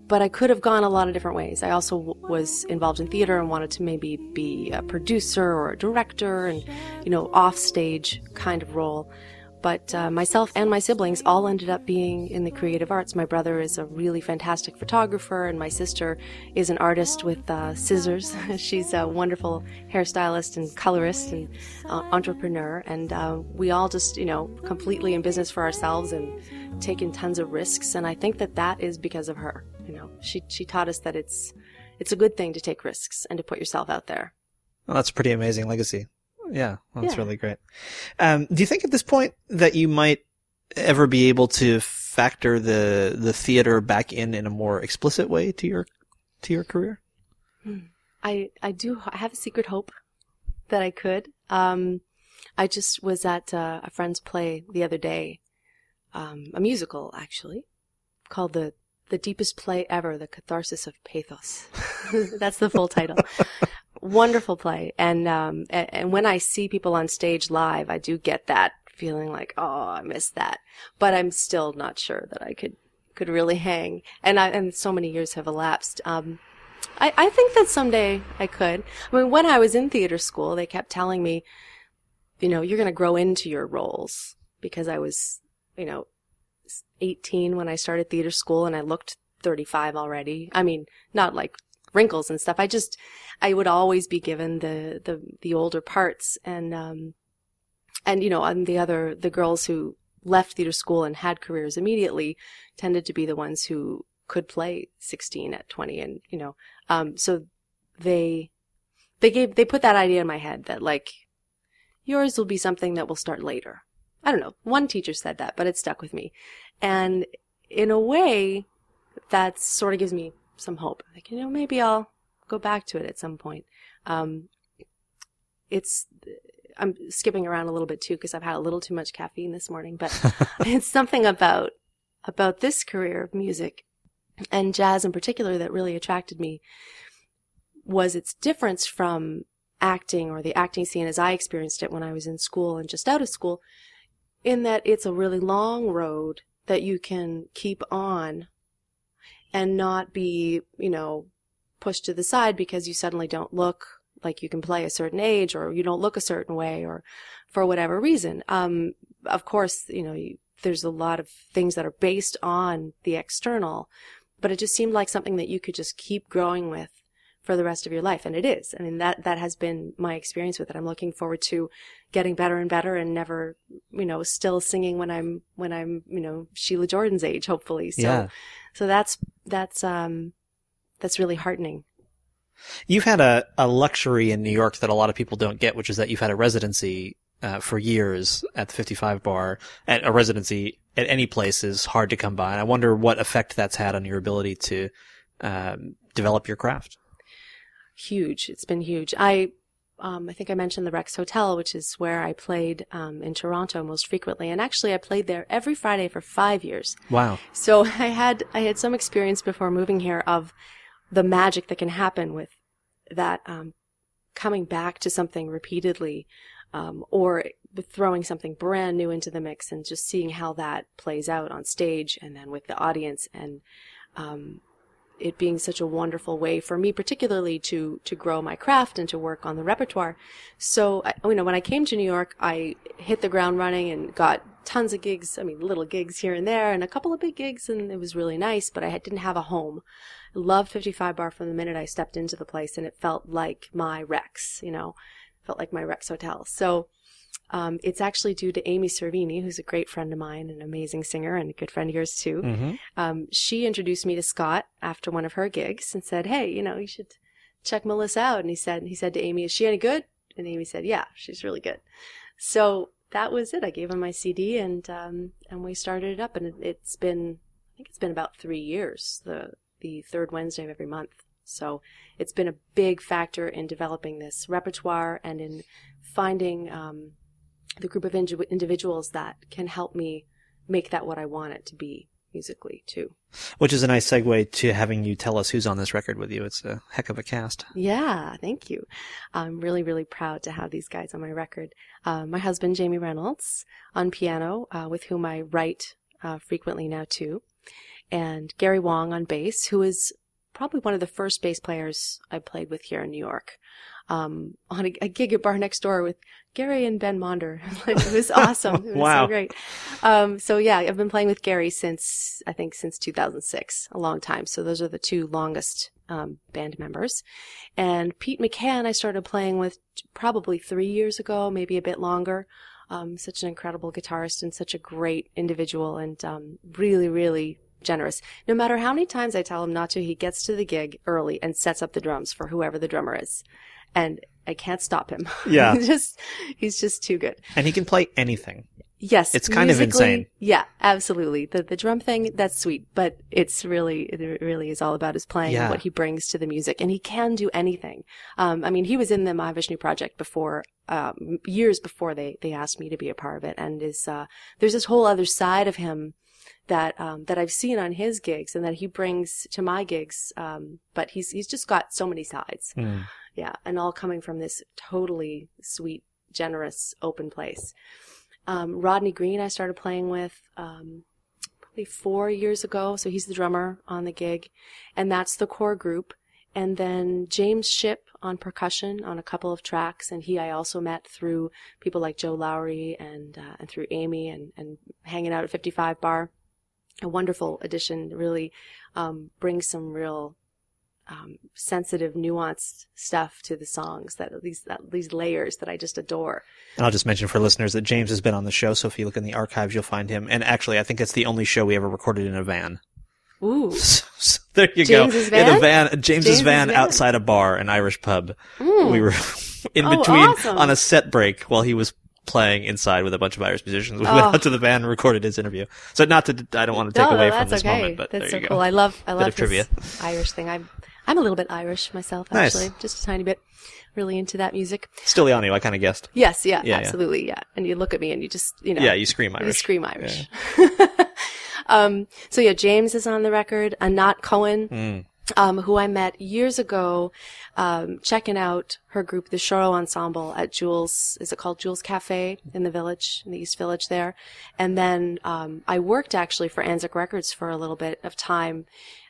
but I could have gone a lot of different ways. I also w- was involved in theater and wanted to maybe be a producer or a director and, you know, off stage kind of role. But uh, myself and my siblings all ended up being in the creative arts. My brother is a really fantastic photographer, and my sister is an artist with uh, scissors. She's a wonderful hairstylist and colorist and uh, entrepreneur. And uh, we all just, you know, completely in business for ourselves and taking tons of risks. And I think that that is because of her. You know, she she taught us that it's it's a good thing to take risks and to put yourself out there. Well, that's a pretty amazing legacy. Yeah, that's Yeah. really great. Um, do you think at this point that you might ever be able to factor the the theater back in in a more explicit way to your to your career? I I do I have a secret hope that I could. Um, I just was at uh, a friend's play the other day, um, a musical actually, called the the deepest play ever, the catharsis of pathos. That's the full title. Wonderful play, and um, and, and when I see people on stage live, I do get that feeling like, oh, I missed that, but I'm still not sure that I could could really hang. And I and so many years have elapsed. Um, I, I think that someday I could. I mean, when I was in theater school, they kept telling me, you know, you're going to grow into your roles because I was, you know, 18 when I started theater school and I looked 35 already. I mean, not like wrinkles and stuff. I just, I would always be given the, the, the older parts and, um, and, you know, and the other, the girls who left theater school and had careers immediately tended to be the ones who could play 16 at 20 and you know um so they they gave they put that idea in my head that like yours will be something that will start later. I don't know. One teacher said that but it stuck with me. And in a way that sort of gives me some hope. Like you know maybe i'll go back to it at some point. Um it's i'm skipping around a little bit too because i've had a little too much caffeine this morning but it's something about about this career of music and jazz in particular that really attracted me was its difference from acting or the acting scene as I experienced it when I was in school and just out of school, in that it's a really long road that you can keep on and not be, you know, pushed to the side because you suddenly don't look like you can play a certain age or you don't look a certain way or for whatever reason. Um, of course, you know, you, there's a lot of things that are based on the external, but it just seemed like something that you could just keep growing with for the rest of your life. And it is. I mean, that, that has been my experience with it. I'm looking forward to getting better and better and never, you know, still singing when I'm, when I'm, you know, Sheila Jordan's age, hopefully. So, Yeah. so that's, that's, um, that's really heartening. You've had a, a luxury in New York that a lot of people don't get, which is that you've had a residency uh, for years at the 55 bar. At a residency at any place is hard to come by. And I wonder what effect that's had on your ability to um, develop your craft. Huge. It's been huge. I, um, I think I mentioned the Rex Hotel, which is where I played um, in Toronto most frequently, and actually I played there every Friday for five years. Wow. So I had I had some experience before moving here of the magic that can happen with that um, coming back to something repeatedly, um, or throwing something brand new into the mix and just seeing how that plays out on stage and then with the audience and um, it being such a wonderful way for me, particularly to to grow my craft and to work on the repertoire. So, I, you know, when I came to New York, I hit the ground running and got tons of gigs. I mean, little gigs here and there, and a couple of big gigs, and it was really nice. But I didn't have a home. I loved 55 Bar from the minute I stepped into the place, and it felt like my Rex. You know, felt like my Rex Hotel. So. Um, it's actually due to Amy Cervini, who's a great friend of mine, an amazing singer, and a good friend of yours too Mm-hmm. um, she introduced me to Scott after one of her gigs and said, "Hey, you know, you should check Melissa out." And he said, he said to Amy, "Is she any good?" And Amy said, "Yeah, she's really good." So that was it. I gave him my CD and um, and we started it up, and it, it's been I think it's been about three years, the the third Wednesday of every month. So it's been a big factor in developing this repertoire and in finding um, the group of indi- individuals that can help me make that what I want it to be musically too. Which is a nice segue to having you tell us who's on this record with you. It's a heck of a cast. Yeah, thank you. I'm really, really proud to have these guys on my record. Uh, my husband, Jamie Reynolds, on piano, uh, with whom I write uh, frequently now too, and Gary Wang on bass, who is probably one of the first bass players I played with here in New York. Um, on a, a gig at Bar Next Door with Gary and Ben Monder. it was awesome. It was Wow. so great. Um, so yeah, I've been playing with Gary since, I think since 2006, a long time. So those are the two longest, um, band members. And Pete McCann, I started playing with probably three years ago, maybe a bit longer. Um, such an incredible guitarist and such a great individual and, um, really, really generous. No matter how many times I tell him not to, he gets to the gig early and sets up the drums for whoever the drummer is. And I can't stop him. Yeah. he's just, he's just too good. And he can play anything. Yes, It's kind of insane. Yeah, absolutely. The the drum thing that's sweet, but it's really it really is all about his playing Yeah. and what he brings to the music, and he can do anything. Um, I mean, he was in the Mahavishnu project before, um, years before they they asked me to be a part of it, and is uh, there's this whole other side of him that um, that I've seen on his gigs and that he brings to my gigs. Um, but he's he's just got so many sides. Hmm. Yeah, and all coming from this totally sweet, generous, open place. Um, Rodney Green, I started playing with um, probably four years ago. So he's the drummer on the gig, and that's the core group. And then James Shipp on percussion on a couple of tracks, and he I also met through people like Joe Lowry and uh, and through Amy and and hanging out at 55 Bar. A wonderful addition, really um, brings some real um, sensitive, nuanced stuff to the songs. That these that, these layers that I just adore. And I'll just mention for listeners that James has been on the show, so if you look in the archives, you'll find him. And actually, I think it's the only show we ever recorded in a van. Ooh. So there you James's go. In a van? van, James's, James's van, van. outside a bar, an Irish pub. Mm. We were in Oh, between awesome. on a set break while he was playing inside with a bunch of Irish musicians. We Oh. went out to the van and recorded his interview. So not to, I don't want to take no, away no, from this okay. moment, but that's there so you go. cool. I love, I love trivia. this Irish thing. I'm, I'm a little bit Irish myself, Nice. actually, just a tiny bit. Really into that music. Stylianou, I kind of guessed. Yes, yeah, Yeah, yeah. absolutely, yeah. And you look at me and you just, you know, Yeah, you scream Irish. you scream Irish. um, so yeah, James is on the record. Anat Cohen, Hmm. um, who I met years ago, um, checking out her group, the Choro Ensemble at Jules, is it called Jules Cafe in the village, in the East Village there. And then, um, I worked actually for Anzic Records for a little bit of time,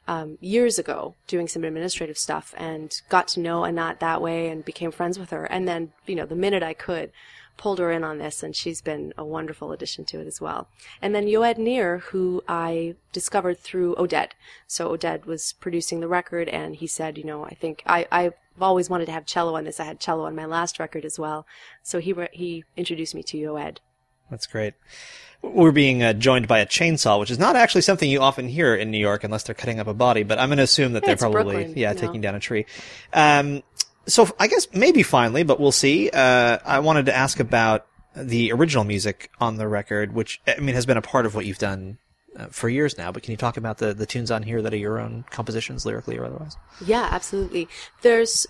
um, years ago doing some administrative stuff and got to know Anat that way and became friends with her. And then, you know, the minute I could, pulled her in on this and she's been a wonderful addition to it as well. And then Yoed Nir, who I discovered through Oded. So Oded was producing the record and he said, you know, I think I, I've always wanted to have cello on this. I had cello on my last record as well. So he, he introduced me to Yoed. That's great. We're being uh, joined by a chainsaw, which is not actually something you often hear in New York unless they're cutting up a body, but I'm going to assume that Yeah, they're probably, Brooklyn, yeah, you know. taking down a tree. Um, so I guess maybe finally, but we'll see. Uh, I wanted to ask about the original music on the record, which, I mean, has been a part of what you've done uh, for years now, but can you talk about the, the tunes on here that are your own compositions, lyrically or otherwise? Yeah, absolutely. There's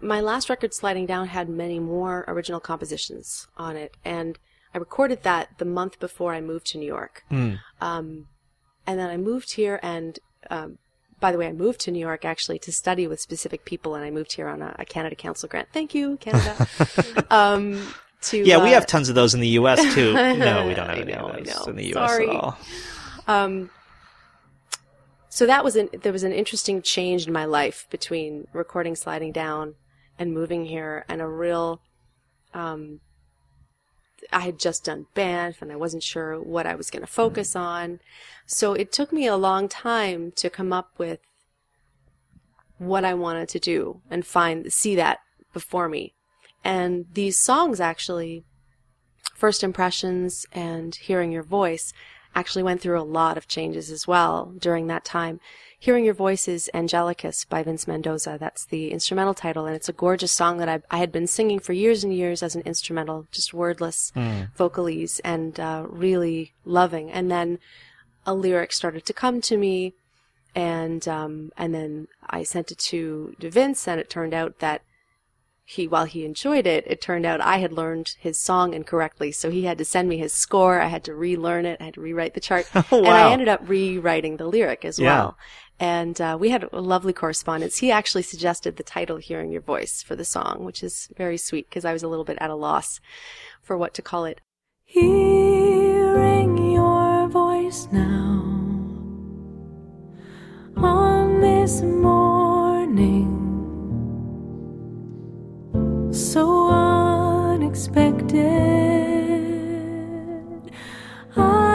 my last record, Sliding Down, had many more original compositions on it, and I recorded that the month before I moved to New York. Um, and then I moved here, and um, by the way, I moved to New York actually to study with specific people, and I moved here on a, a Canada Council grant. Thank you, Canada. um, to Yeah, we uh, have tons of those in the U.S. too. No, we don't have any know, of those in the U.S. Sorry. at all. Um, so that was an there was an interesting change in my life between recording sliding down and moving here and a real um I had just done Banff and I wasn't sure what I was going to focus mm. on. So it took me a long time to come up with what I wanted to do and find see that before me. And these songs actually first impressions and hearing your voice actually went through a lot of changes as well during that time. Hearing Your Voice is Angelicus by Vince Mendoza. That's the instrumental title, and it's a gorgeous song that I, I had been singing for years and years as an instrumental, just wordless vocalese, and uh, really loving. And then a lyric started to come to me, and um, and then I sent it to, to Vince, and it turned out that he while he enjoyed it, it turned out I had learned his song incorrectly, so he had to send me his score. I had to relearn it. I had to rewrite the chart, and Oh, wow. I ended up rewriting the lyric as Yeah. well. And uh, we had a lovely correspondence. He actually suggested the title "Hearing Your Voice" for the song, which is very sweet because I was a little bit at a loss for what to call it. Hearing your voice now on this morning, so unexpected. I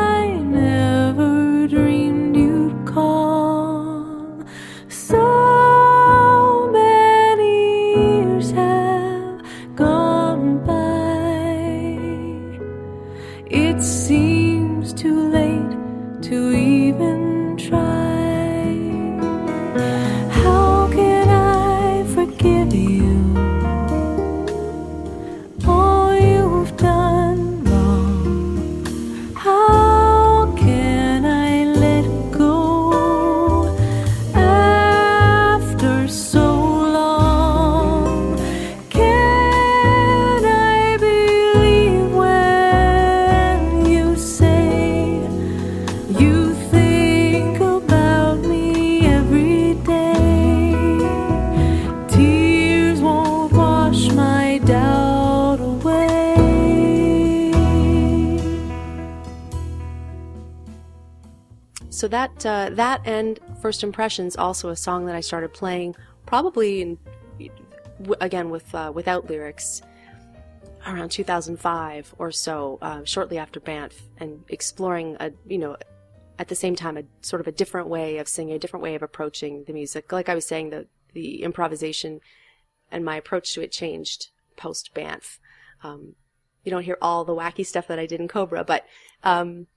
So that uh, that and First Impressions also a song that I started playing probably in again with uh, without lyrics around 2005 or so, uh, shortly after Banff, and exploring a you know at the same time a sort of a different way of singing, a different way of approaching the music. Like I was saying, the the improvisation and my approach to it changed post Banff. Um, you don't hear all the wacky stuff that I did in Cobra, but um,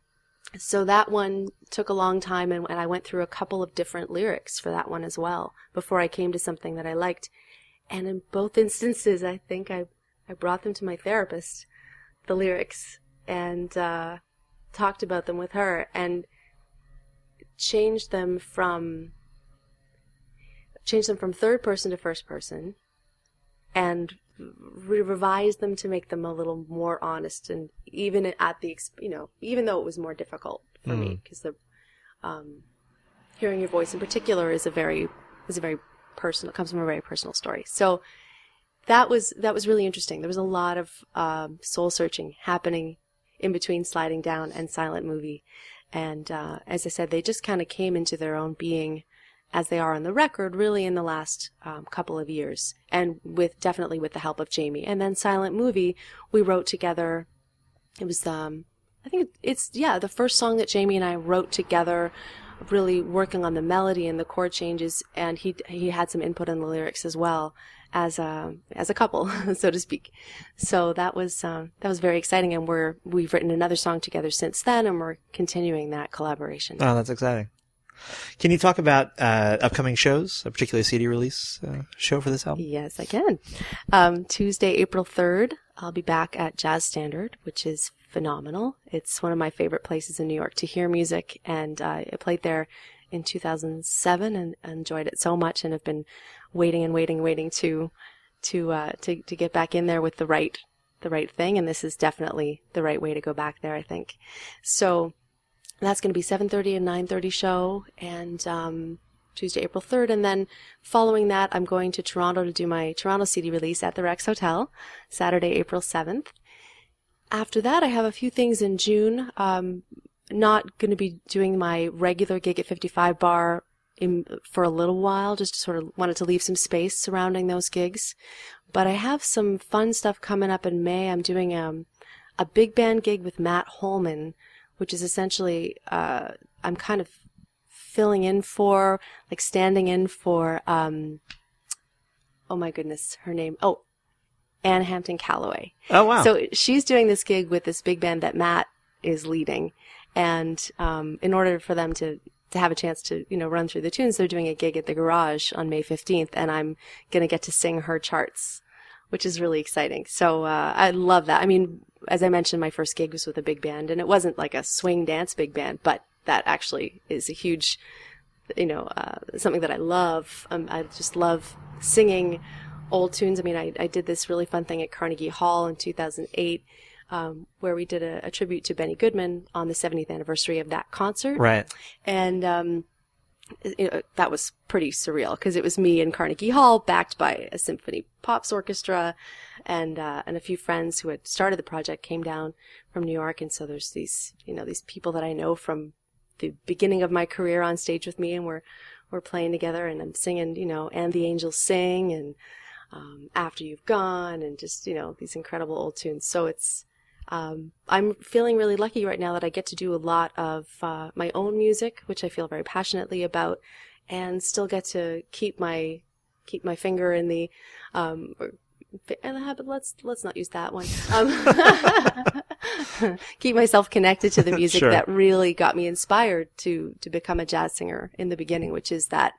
so that one took a long time, and, and I went through a couple of different lyrics for that one as well before I came to something that I liked. And in both instances, I think I I brought them to my therapist, the lyrics, and uh, talked about them with her, and changed them from changed them from third person to first person, and re- revised them to make them a little more honest and even at the you know even though it was more difficult for me because the um, hearing your voice in particular is a very is a very personal comes from a very personal story. So that was that was really interesting. There was a lot of um, soul searching happening in between sliding down and silent movie. And uh, as i said they just kind of came into their own being as they are on the record really in the last um, couple of years. And with definitely with the help of jamie. And then silent movie we wrote together it was um i think it's yeah the first song that jamie and i wrote together really working on the melody and the chord changes. And he he had some input on the lyrics as well as a as a couple so to speak. So that was um, that was very exciting. And we're we've written another song together since then and we're continuing that collaboration. Oh, that's exciting. Can you talk about uh, upcoming shows, a particular CD release uh, show for this album? Yes, I can. Um, Tuesday, April 3rd, I'll be back at Jazz Standard, which is phenomenal. It's one of my favorite places in New York to hear music, and uh, I played there in 2007 and enjoyed it so much, and have been waiting and waiting, waiting to to uh, to to get back in there with the right the right thing, and this is definitely the right way to go back there. I think. So that's going to be 7.30 and 9.30 show and um, tuesday april 3rd and then following that i'm going to toronto to do my toronto cd release at the rex hotel saturday april 7th after that i have a few things in june. Um, not going to be doing my regular gig at 55 bar in, for a little while just sort of wanted to leave some space surrounding those gigs. But i have some fun stuff coming up in may. I'm doing um, a big band gig with matt holman which is essentially uh, I'm kind of filling in for, like standing in for, um, oh my goodness, her name, oh, Ann Hampton Callaway. Oh wow! So she's doing this gig with this big band that Matt is leading, and um, in order for them to to have a chance to you know run through the tunes, they're doing a gig at the Garage on May fifteenth, and I'm gonna get to sing her charts, which is really exciting. So uh, I love that. I mean, as I mentioned, my first gig was with a big band, and it wasn't like a swing dance big band, but that actually is a huge, you know, uh, something that I love. Um, I just love singing old tunes. I mean, I, I did this really fun thing at Carnegie Hall in 2008. Um, where we did a, a tribute to Benny Goodman on the 70th anniversary of that concert. right. And um, you know, that was pretty surreal because it was me in Carnegie Hall, backed by a symphony pops orchestra, and uh, and a few friends who had started the project came down from New York, and so there's these you know these people that I know from the beginning of my career on stage with me, and we're we're playing together, and I'm singing you know and the angels sing and um, after you've gone, and just you know these incredible old tunes. So it's um, I'm feeling really lucky right now that I get to do a lot of uh, my own music, which I feel very passionately about, and still get to keep my keep my finger in the. Um, or, but let's let's not use that one. Um, keep myself connected to the music Sure. that really got me inspired to to become a jazz singer in the beginning, which is that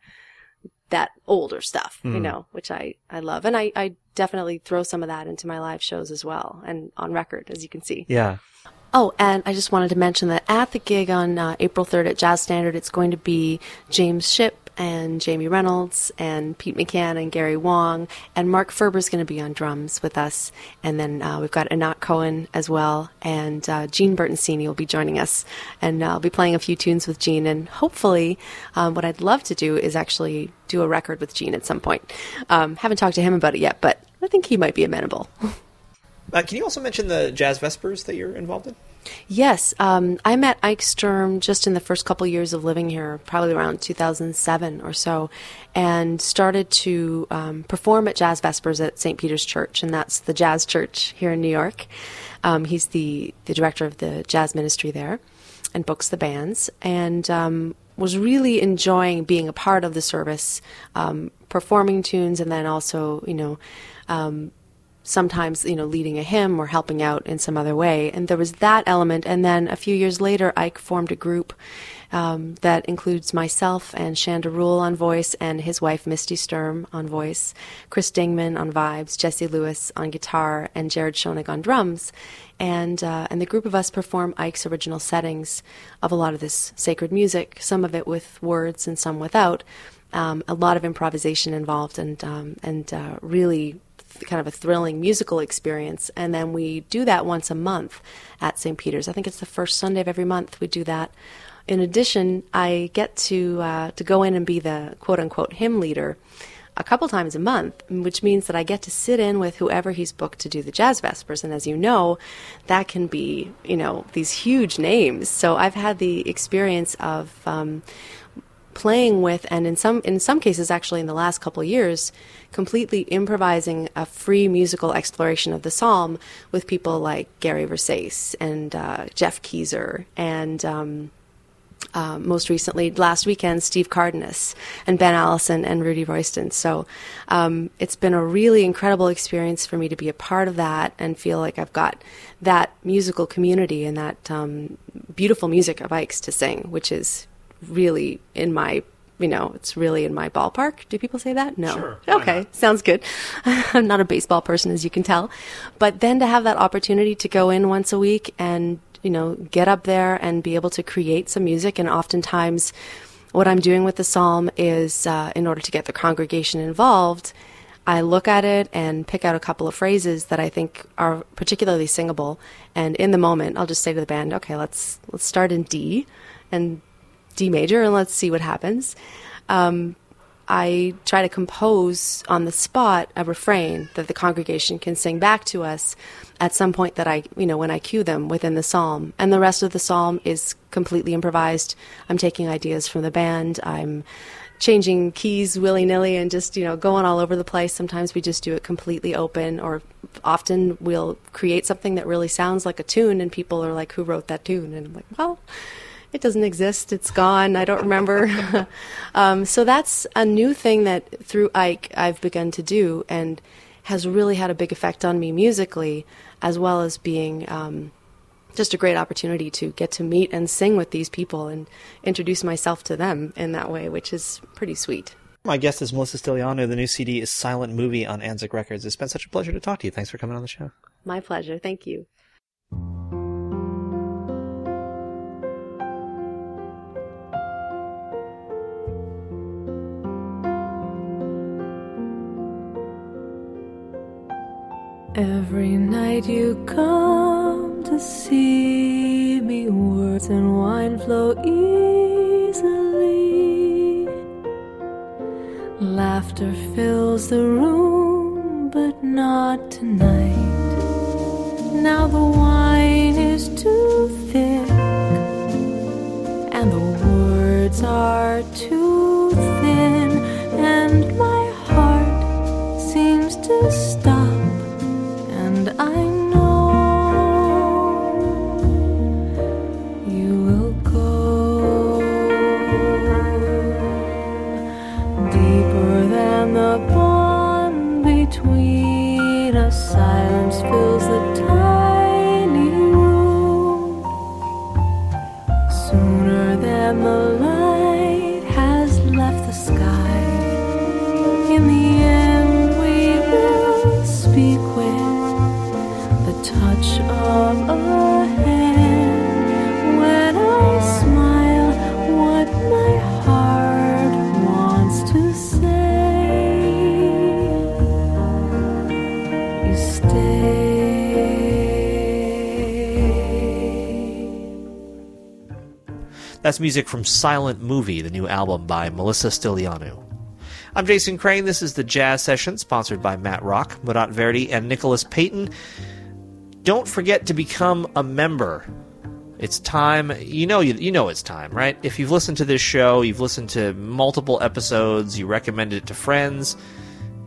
that older stuff, you know, which I, I love. And I, I definitely throw some of that into my live shows as well and on record, as you can see. Yeah. Oh, and I just wanted to mention that at the gig on uh, April 3rd at Jazz Standard, it's going to be James Shipp and Jamie Reynolds and Pete McCann and Gary Wang and Mark Ferber's going to be on drums with us. And then uh, we've got Anat Cohen as well and uh, Gene Bertoncini will be joining us. And uh, I'll be playing a few tunes with Gene. And hopefully, um, what I'd love to do is actually do a record with Gene at some point. Um, haven't talked to him about it yet, but I think he might be amenable. Uh, can you also mention the Jazz Vespers that you're involved in? Yes, um, I met Ike Sturm just in the first couple years of living here, probably around 2007 or so, and started to um, perform at Jazz Vespers at St. Peter's Church, and that's the jazz church here in New York. Um, he's the, the director of the jazz ministry there and books the bands, and um, was really enjoying being a part of the service, um, performing tunes, and then also, you know, um, sometimes you know leading a hymn or helping out in some other way and there was that element and then a few years later ike formed a group um, that includes myself and Shanda Rule on voice and his wife Misty Sturm on voice, Chris Dingman on vibes, Jesse Lewis on guitar, and Jared Schonig on drums. And, uh, and the group of us perform Ike's original settings of a lot of this sacred music, some of it with words and some without. Um, a lot of improvisation involved and, um, and uh, really kind of a thrilling musical experience. And then we do that once a month at St. Peter's. I think it's the first Sunday of every month we do that in addition, I get to uh, to go in and be the quote unquote hymn leader a couple times a month, which means that I get to sit in with whoever he's booked to do the jazz vespers. And as you know, that can be you know these huge names. So I've had the experience of um, playing with, and in some in some cases, actually in the last couple years, completely improvising a free musical exploration of the psalm with people like Gary Versace and uh, Geoff Keezer and. Um, um, most recently last weekend, Steve Cardenas and Ben Allison and Rudy Royston. So um, it's been a really incredible experience for me to be a part of that and feel like I've got that musical community and that um, beautiful music of Ike's to sing, which is really in my you know, it's really in my ballpark. Do people say that? No. Sure, okay, sounds good. I'm not a baseball person, as you can tell. But then to have that opportunity to go in once a week and you know, get up there and be able to create some music. And oftentimes, what I'm doing with the psalm is, uh, in order to get the congregation involved, I look at it and pick out a couple of phrases that I think are particularly singable. And in the moment, I'll just say to the band, "Okay, let's let's start in D and D major, and let's see what happens." Um, I try to compose on the spot a refrain that the congregation can sing back to us at some point that I, you know, when I cue them within the psalm. And the rest of the psalm is completely improvised. I'm taking ideas from the band. I'm changing keys willy nilly and just, you know, going all over the place. Sometimes we just do it completely open, or often we'll create something that really sounds like a tune, and people are like, Who wrote that tune? And I'm like, Well, it doesn't exist. It's gone. I don't remember. um, so that's a new thing that through Ike I've begun to do and has really had a big effect on me musically, as well as being um, just a great opportunity to get to meet and sing with these people and introduce myself to them in that way, which is pretty sweet. My guest is Melissa Stylianou. The new CD is Silent Movie on Anzic Records. It's been such a pleasure to talk to you. Thanks for coming on the show. My pleasure. Thank you. Every night you come to see me, words and wine flow easily. Laughter fills the room, but not tonight. Now the wine is too thick, and the words are too thin, and That's music from Silent Movie, the new album by Melissa Stylianou. I'm Jason Crane. This is the Jazz Session, sponsored by Matt Rock, Murat Verdi, and Nicholas Payton. Don't forget to become a member. It's time. You know, you, you know it's time, right? If you've listened to this show, you've listened to multiple episodes, you recommended it to friends.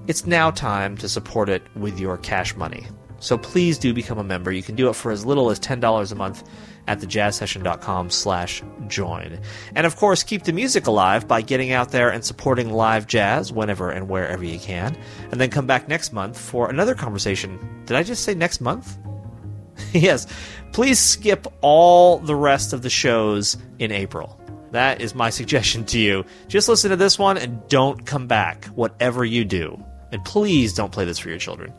It's now time to support it with your cash money. So please do become a member. You can do it for as little as $10 a month at thejazzsession.com slash join. And of course, keep the music alive by getting out there and supporting live jazz whenever and wherever you can. And then come back next month for another conversation. Did I just say next month? yes. Please skip all the rest of the shows in April. That is my suggestion to you. Just listen to this one and don't come back, whatever you do. And please don't play this for your children.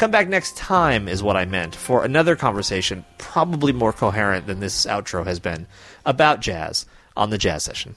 Come back next time, is what I meant, for another conversation, probably more coherent than this outro has been, about jazz on the Jazz Session.